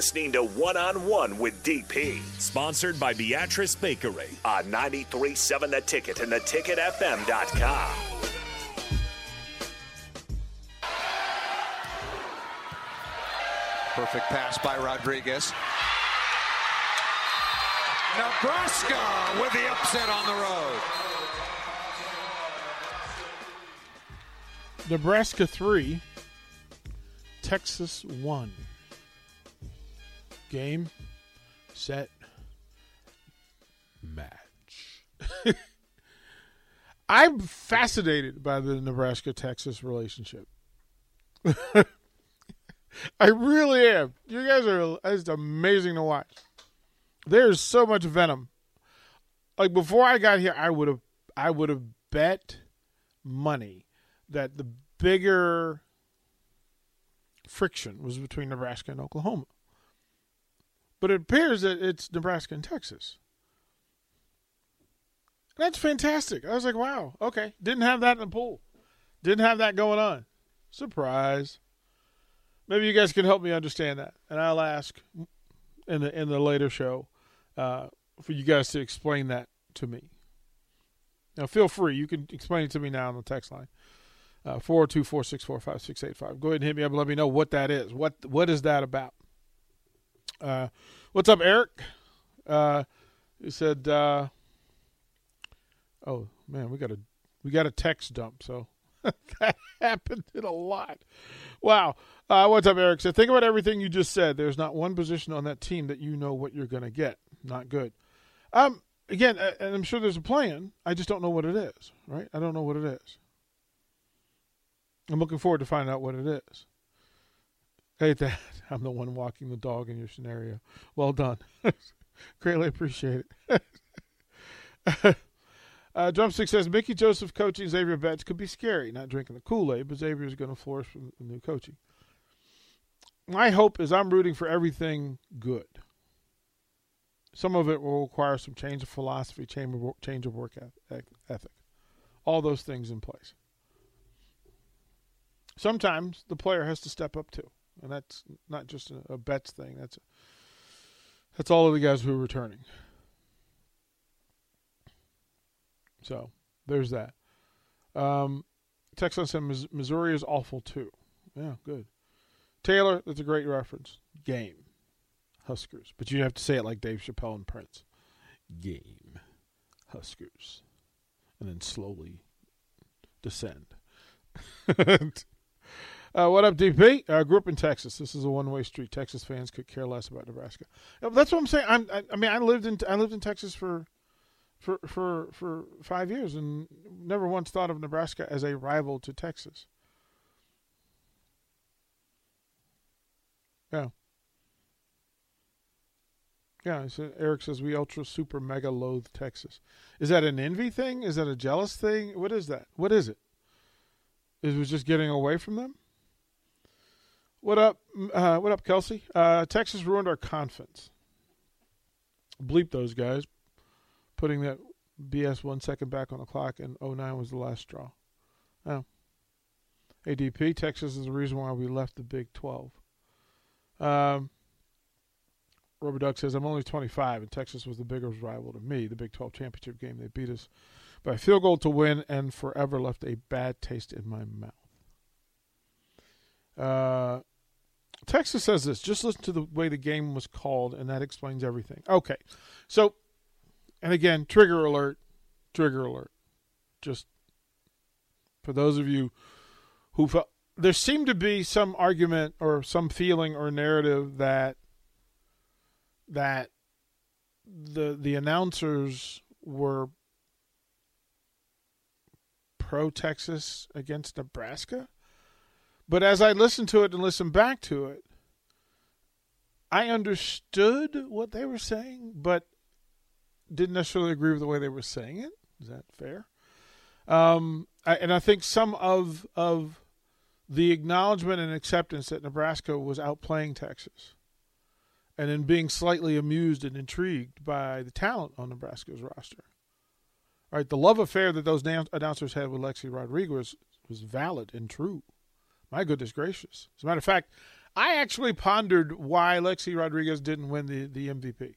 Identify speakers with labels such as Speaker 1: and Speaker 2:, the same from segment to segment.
Speaker 1: listening to One on One with DP
Speaker 2: Sponsored by Beatrice Bakery.
Speaker 1: on 93.7 The Ticket and theticketfm.com.
Speaker 3: Perfect pass by Rodriguez. Nebraska with the upset on the road.
Speaker 4: Nebraska 3, Texas 1. Game, set, match. I'm fascinated by the Nebraska Texas relationship. I really am. You guys are it's amazing to watch. There's so much venom. Like before I got here, I would have I would have bet money that the bigger friction was between Nebraska and Oklahoma. But it appears that it's Nebraska and Texas. That's fantastic. I was like, wow, okay. Didn't have that in the pool. Didn't have that going on. Surprise. Maybe you guys can help me understand that. And I'll ask in the in the later show uh, for you guys to explain that to me. Now feel free. You can explain it to me now on the text line. Uh, 402-464-5685. Go ahead and hit me up and let me know what that is. What what is that about? Uh, what's up, Eric? Uh, he said, uh, "Oh man, we got a we got a text dump." So that happened in a lot. Wow. Uh, what's up, Eric? So think about everything you just said. There's not one position on that team that you know what you're going to get. Not good. Um, again, uh, and I'm sure there's a plan. I just don't know what it is. Right? I don't know what it is. I'm looking forward to finding out what it is. Hey, that I'm the one walking the dog in your scenario. Well done. Greatly appreciate it. uh, Drumstick says Mickey Joseph coaching Zavier Betts could be scary. Not drinking the Kool Aid, but Zavier is going to flourish from the new coaching. My hope is I'm rooting for everything good. Some of it will require some change of philosophy, change of, change of work ethic. All those things in place sometimes the player has to step up too, and that's not just a, a Betts thing. That's that's all of the guys who are returning. So there's that. Um, Texas said Missouri is awful too. Yeah, good. Taylor, that's a great reference. Game, Huskers, but you have to say it like Dave Chappelle and Prince. Game, Huskers, and then slowly descend. Uh, what up, DP? I uh, grew up in Texas. This is a one-way street. Texas fans could care less about Nebraska. That's what I'm saying. I'm, I, I mean, I lived in I lived in Texas for for for for five years and never once thought of Nebraska as a rival to Texas. Yeah. Yeah, so Eric says we ultra super mega loathe Texas. Is that an envy thing? Is that a jealous thing? What is that? What is it? Is it just getting away from them? What up? Uh, what up, Kelsey? Uh, Texas ruined our conference. Bleep those guys. Putting that BS one second back on the clock and 09 was the last straw. Oh. ADP, Texas is the reason why we left the Big 12. Um, Duck says, I'm only 25, and Texas was the biggest rival to me, the Big 12 championship game. They beat us by field goal to win and forever left a bad taste in my mouth. Uh, Texas says this. Just listen to the way the game was called, and that explains everything. Okay, so, and again, trigger alert, trigger alert. Just for those of you who felt there seemed to be some argument or some feeling or narrative that that the the announcers were pro Texas against Nebraska. But as I listened to it and listened back to it, I understood what they were saying, but didn't necessarily agree with the way they were saying it. Is that fair? Um, I, and I think some of of the acknowledgement and acceptance that Nebraska was outplaying Texas, and in being slightly amused and intrigued by the talent on Nebraska's roster. All right, the love affair that those announcers had with Lexi Rodriguez was valid and true. My goodness gracious. As a matter of fact, I actually pondered why Lexi Rodriguez didn't win the, the MVP.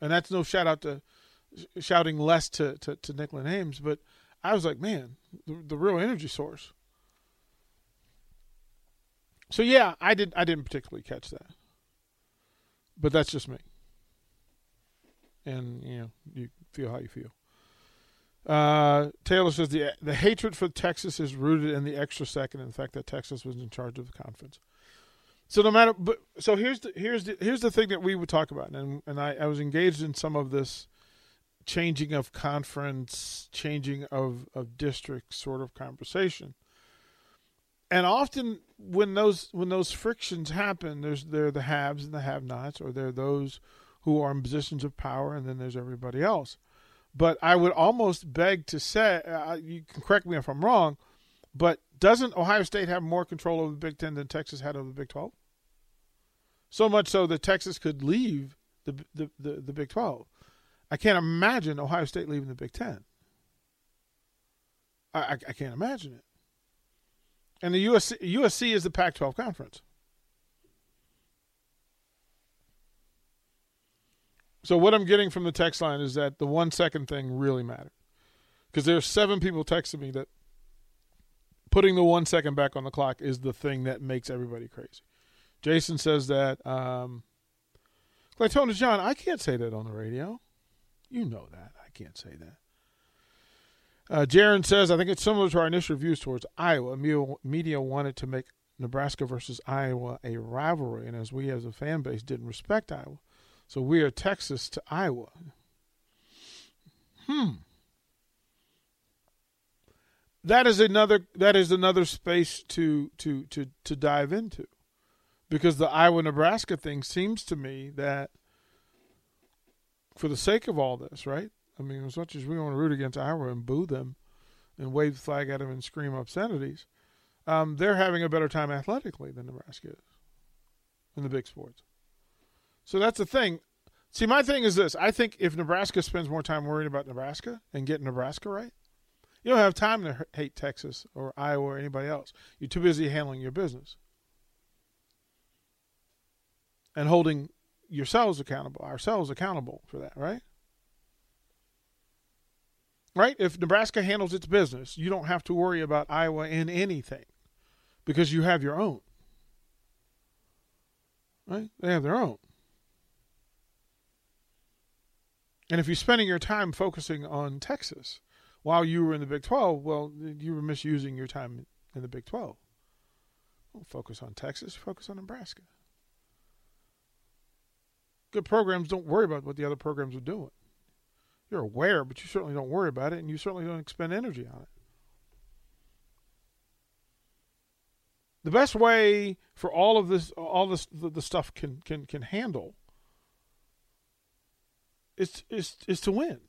Speaker 4: And that's no shout out to shouting less to, to, to Nicklin Hames, but I was like, man, the, the real energy source. So yeah, I did I didn't particularly catch that. But that's just me. And you know, you feel how you feel. Uh, Taylor says the the hatred for Texas is rooted in the extra second and the fact that Texas was in charge of the conference. So no matter, but so here's the here's the here's the thing that we would talk about, and and I, I was engaged in some of this changing of conference, changing of of district sort of conversation. And often when those when those frictions happen, there's there are the haves and the have-nots, or there are those who are in positions of power, and then there's everybody else. But I would almost beg to say, uh, you can correct me if I'm wrong, but doesn't Ohio State have more control over the Big Ten than Texas had over the Big Twelve? So much so that Texas could leave the the, the, the Big Twelve. I can't imagine Ohio State leaving the Big Ten. I, I, I can't imagine it. And the USC, USC is the Pac 12 conference. So what I'm getting from the text line is that the one second thing really mattered. Because there's seven people texting me that putting the one second back on the clock is the thing that makes everybody crazy. Jason says that. Um, Claytona John, I can't say that on the radio. You know that. I can't say that. Uh, Jaron says, I think it's similar to our initial views towards Iowa. Media wanted to make Nebraska versus Iowa a rivalry, and as we as a fan base didn't respect Iowa, so we are Texas to Iowa. Hmm. That is another that is another space to to to to dive into. Because the Iowa Nebraska thing seems to me that for the sake of all this, right? I mean, as much as we want to root against Iowa and boo them and wave the flag at them and scream obscenities, um, they're having a better time athletically than Nebraska is in the big sports. So that's the thing. See, my thing is this: I think if Nebraska spends more time worrying about Nebraska and getting Nebraska right, you don't have time to hate Texas or Iowa or anybody else. You're too busy handling your business and holding yourselves accountable, ourselves accountable for that, right? Right? If Nebraska handles its business, you don't have to worry about Iowa in anything because you have your own. Right? They have their own. And if you're spending your time focusing on Texas while you were in the Big 12, well, you were misusing your time in the Big 12. Don't focus on Texas, focus on Nebraska. Good programs don't worry about what the other programs are doing. You're aware, but you certainly don't worry about it, and you certainly don't expend energy on it. The best way for all of this, all this, the, the stuff can can can handle is is is to win.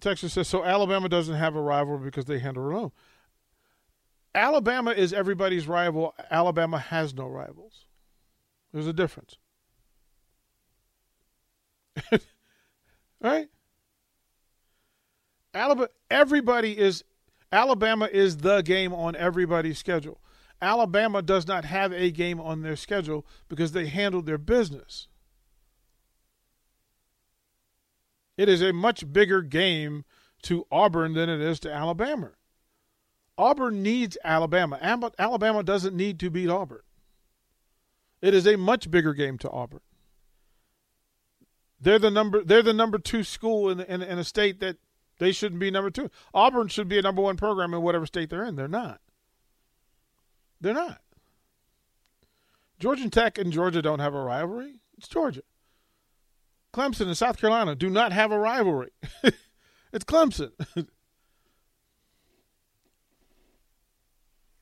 Speaker 4: Texas says so. Alabama doesn't have a rival because they handle it alone. Alabama is everybody's rival. Alabama has no rivals. There's a difference. right? Alabama. Everybody is. Alabama is the game on everybody's schedule. Alabama does not have a game on their schedule because they handle their business. It is a much bigger game to Auburn than it is to Alabama. Auburn needs Alabama. Alabama doesn't need to beat Auburn. It is a much bigger game to Auburn. They're the number. They're the number two school in, in, in a state that they shouldn't be number two. Auburn should be a number one program in whatever state they're in. They're not. They're not. Georgia Tech and Georgia don't have a rivalry. It's Georgia. Clemson and South Carolina do not have a rivalry. it's Clemson.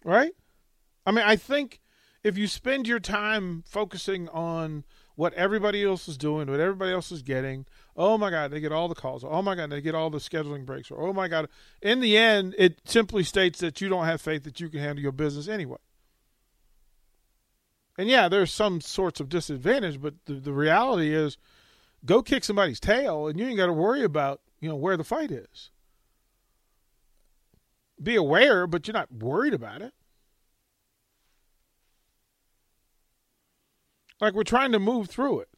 Speaker 4: right? I mean, I think if you spend your time focusing on what everybody else is doing, what everybody else is getting, oh my God, they get all the calls. Oh my God, they get all the scheduling breaks. Or oh my God, in the end, it simply states that you don't have faith that you can handle your business anyway. And yeah, there's some sorts of disadvantage, but the, the reality is go kick somebody's tail and you ain't got to worry about, you know, where the fight is. Be aware, but you're not worried about it. Like we're trying to move through it.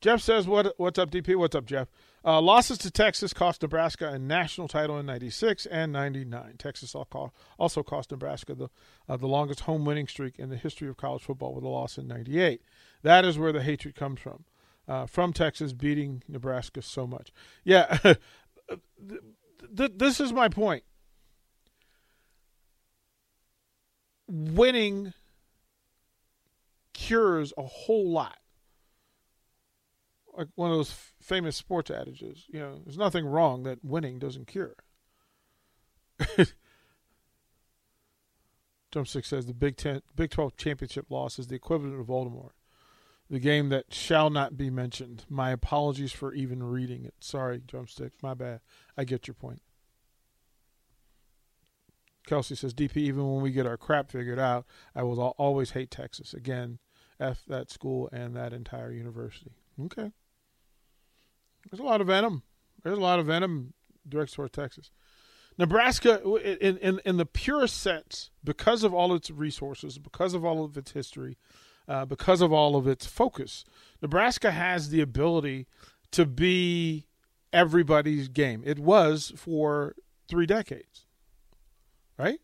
Speaker 4: Jeff says, "What what's up, DP? What's up, Jeff? Uh, losses to Texas cost Nebraska a national title in '96 and '99. Texas also cost Nebraska the uh, the longest home winning streak in the history of college football with a loss in '98. That is where the hatred comes from, uh, from Texas beating Nebraska so much. Yeah, this is my point. Winning cures a whole lot like one of those f- famous sports adages. You know, there's nothing wrong that winning doesn't cure. Drumstick says the Big Ten, Big Twelve championship loss is the equivalent of Voldemort, the game that shall not be mentioned. My apologies for even reading it. Sorry, Drumstick, my bad. I get your point. Kelsey says DP. Even when we get our crap figured out, I will always hate Texas again. F that school and that entire university. Okay. There's a lot of venom. There's a lot of venom direct towards Texas. Nebraska, in, in, in the purest sense, because of all its resources, because of all of its history, uh, because of all of its focus, Nebraska has the ability to be everybody's game. It was for three decades, right?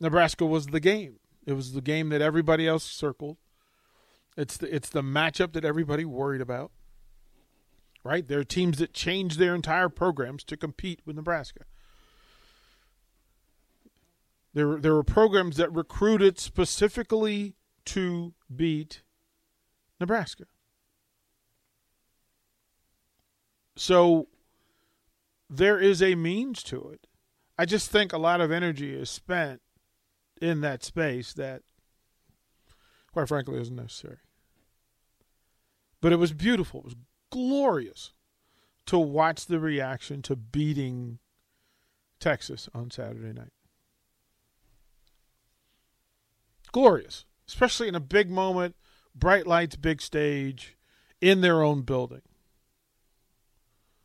Speaker 4: Nebraska was the game. It was the game that everybody else circled. It's the it's the matchup that everybody worried about right? There are teams that change their entire programs to compete with Nebraska. There, there were programs that recruited specifically to beat Nebraska. So there is a means to it. I just think a lot of energy is spent in that space that, quite frankly, isn't necessary. But it was beautiful. It was glorious to watch the reaction to beating Texas on Saturday night. Glorious, especially in a big moment, bright lights, big stage, in their own building.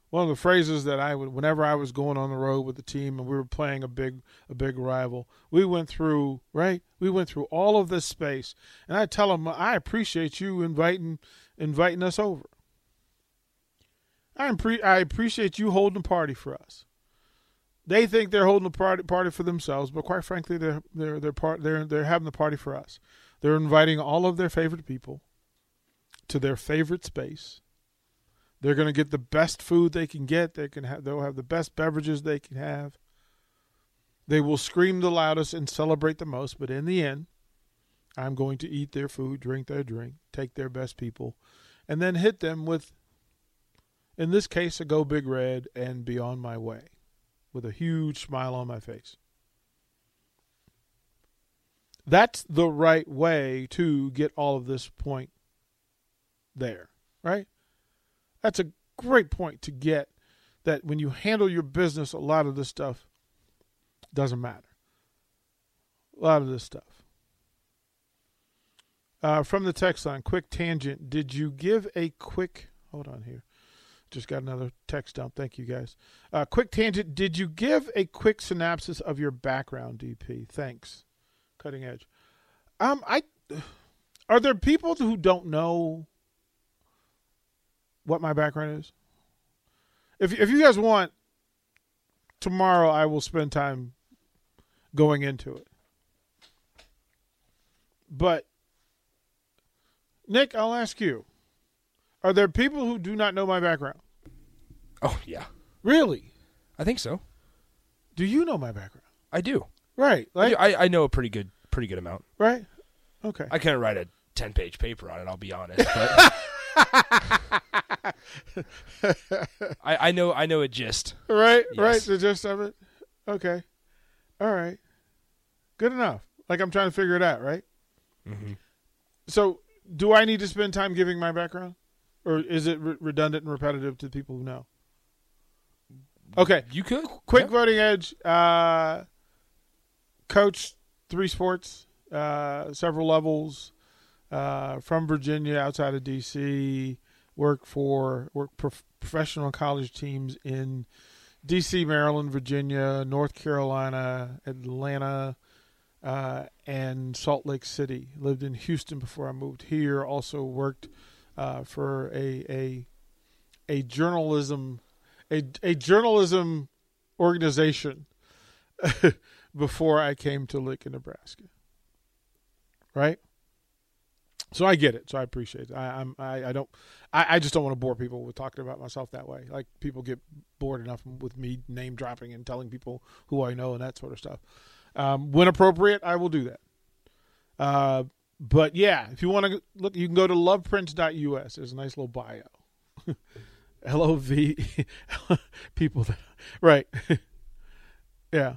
Speaker 4: One of the phrases that I would, whenever I was going on the road with the team and we were playing a big, a big rival, we went through right. We went through all of this space, and I tell them, I appreciate you inviting, inviting us over. I, impre- I appreciate you holding a party for us. They think they're holding a party party for themselves, but quite frankly, they're they're they're part they're they're having the party for us. They're inviting all of their favorite people to their favorite space. They're going to get the best food they can get. They can have they'll have the best beverages they can have. They will scream the loudest and celebrate the most, but in the end, I'm going to eat their food, drink their drink, take their best people, and then hit them with in this case, a Go Big Red and Be On My Way with a huge smile on my face. That's the right way to get all of this point there, right? That's a great point to get that when you handle your business, a lot of this stuff doesn't matter. A lot of this stuff. Uh, from the text line, quick tangent. Did you give a quick, hold on here. Just got another text dump. Thank you guys. Uh, quick tangent. Did you give a quick synopsis of your background, DP? Thanks. Cutting edge. Um, I are there people who don't know what my background is? If if you guys want, tomorrow I will spend time going into it. But Nick, I'll ask you. Are there people who do not know my background?
Speaker 5: Oh yeah,
Speaker 4: Really?
Speaker 5: I think so.
Speaker 4: Do you know my background?
Speaker 5: I do.
Speaker 4: Right.
Speaker 5: I, do. I, I know a pretty good pretty good amount.
Speaker 4: right? Okay.
Speaker 5: I couldn't write a ten page paper on it. I'll be honest, but I, I know I know a gist.
Speaker 4: right, right, the gist of it. Okay. All right. Good enough. Like I'm trying to figure it out, right?
Speaker 5: Mm-hmm.
Speaker 4: So, do I need to spend time giving my background? Or is it re- redundant and repetitive to people who know? Okay.
Speaker 5: You could
Speaker 4: Quick
Speaker 5: Yeah.
Speaker 4: voting edge. Uh, coach three sports, uh, several levels, uh, from Virginia, outside of DC. Work for work prof- professional college teams in DC, Maryland, Virginia, North Carolina, Atlanta, uh, and Salt Lake City. Lived in Houston before I moved here. Also worked uh, for a a a journalism a a journalism organization before I came to Lincoln, Nebraska. Right. So I get it. So I appreciate it. I, I'm I, I don't I, I just don't want to bore people with talking about myself that way. Like people get bored enough with me name dropping and telling people who I know and that sort of stuff. Um, when appropriate, I will do that. Uh, but yeah, if you want to look, you can go to loveprince.us. There's a nice little bio. L O V people that, right. yeah.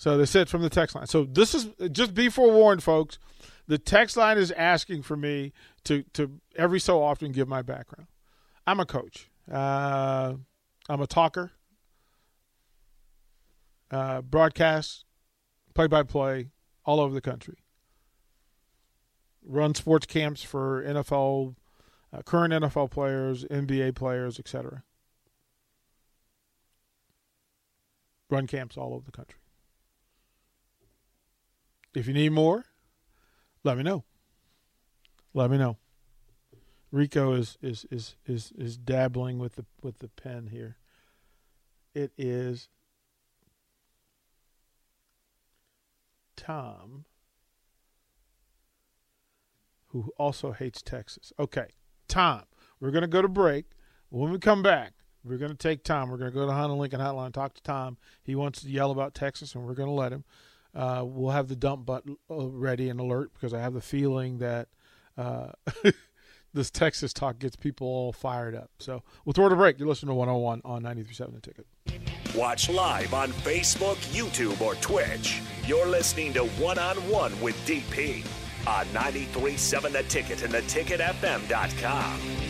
Speaker 4: So they said from the text line. So this is just be forewarned, folks. The text line is asking for me to to every so often give my background. I'm a coach. Uh, I'm a talker. Uh, broadcast, play by play, all over the country. Run sports camps for NFL, uh, current NFL players, NBA players, etc. Run camps all over the country. If you need more, let me know. Let me know. Rico is is is is is dabbling with the with the pen here. It is Tom who also hates Texas. Okay. Tom, we're going to go to break. When we come back, we're going to take Tom. We're going to go to Honda Lincoln Hotline, talk to Tom. He wants to yell about Texas, and we're going to let him. Uh, we'll have the dump button uh, ready and alert because I have the feeling that uh, this Texas talk gets people all fired up. So we'll throw it a break. You're listening to 101 on 93.7 The Ticket.
Speaker 1: Watch live on Facebook, YouTube, or Twitch. You're listening to One on One with DP on 93.7 The Ticket and theticketfm.com.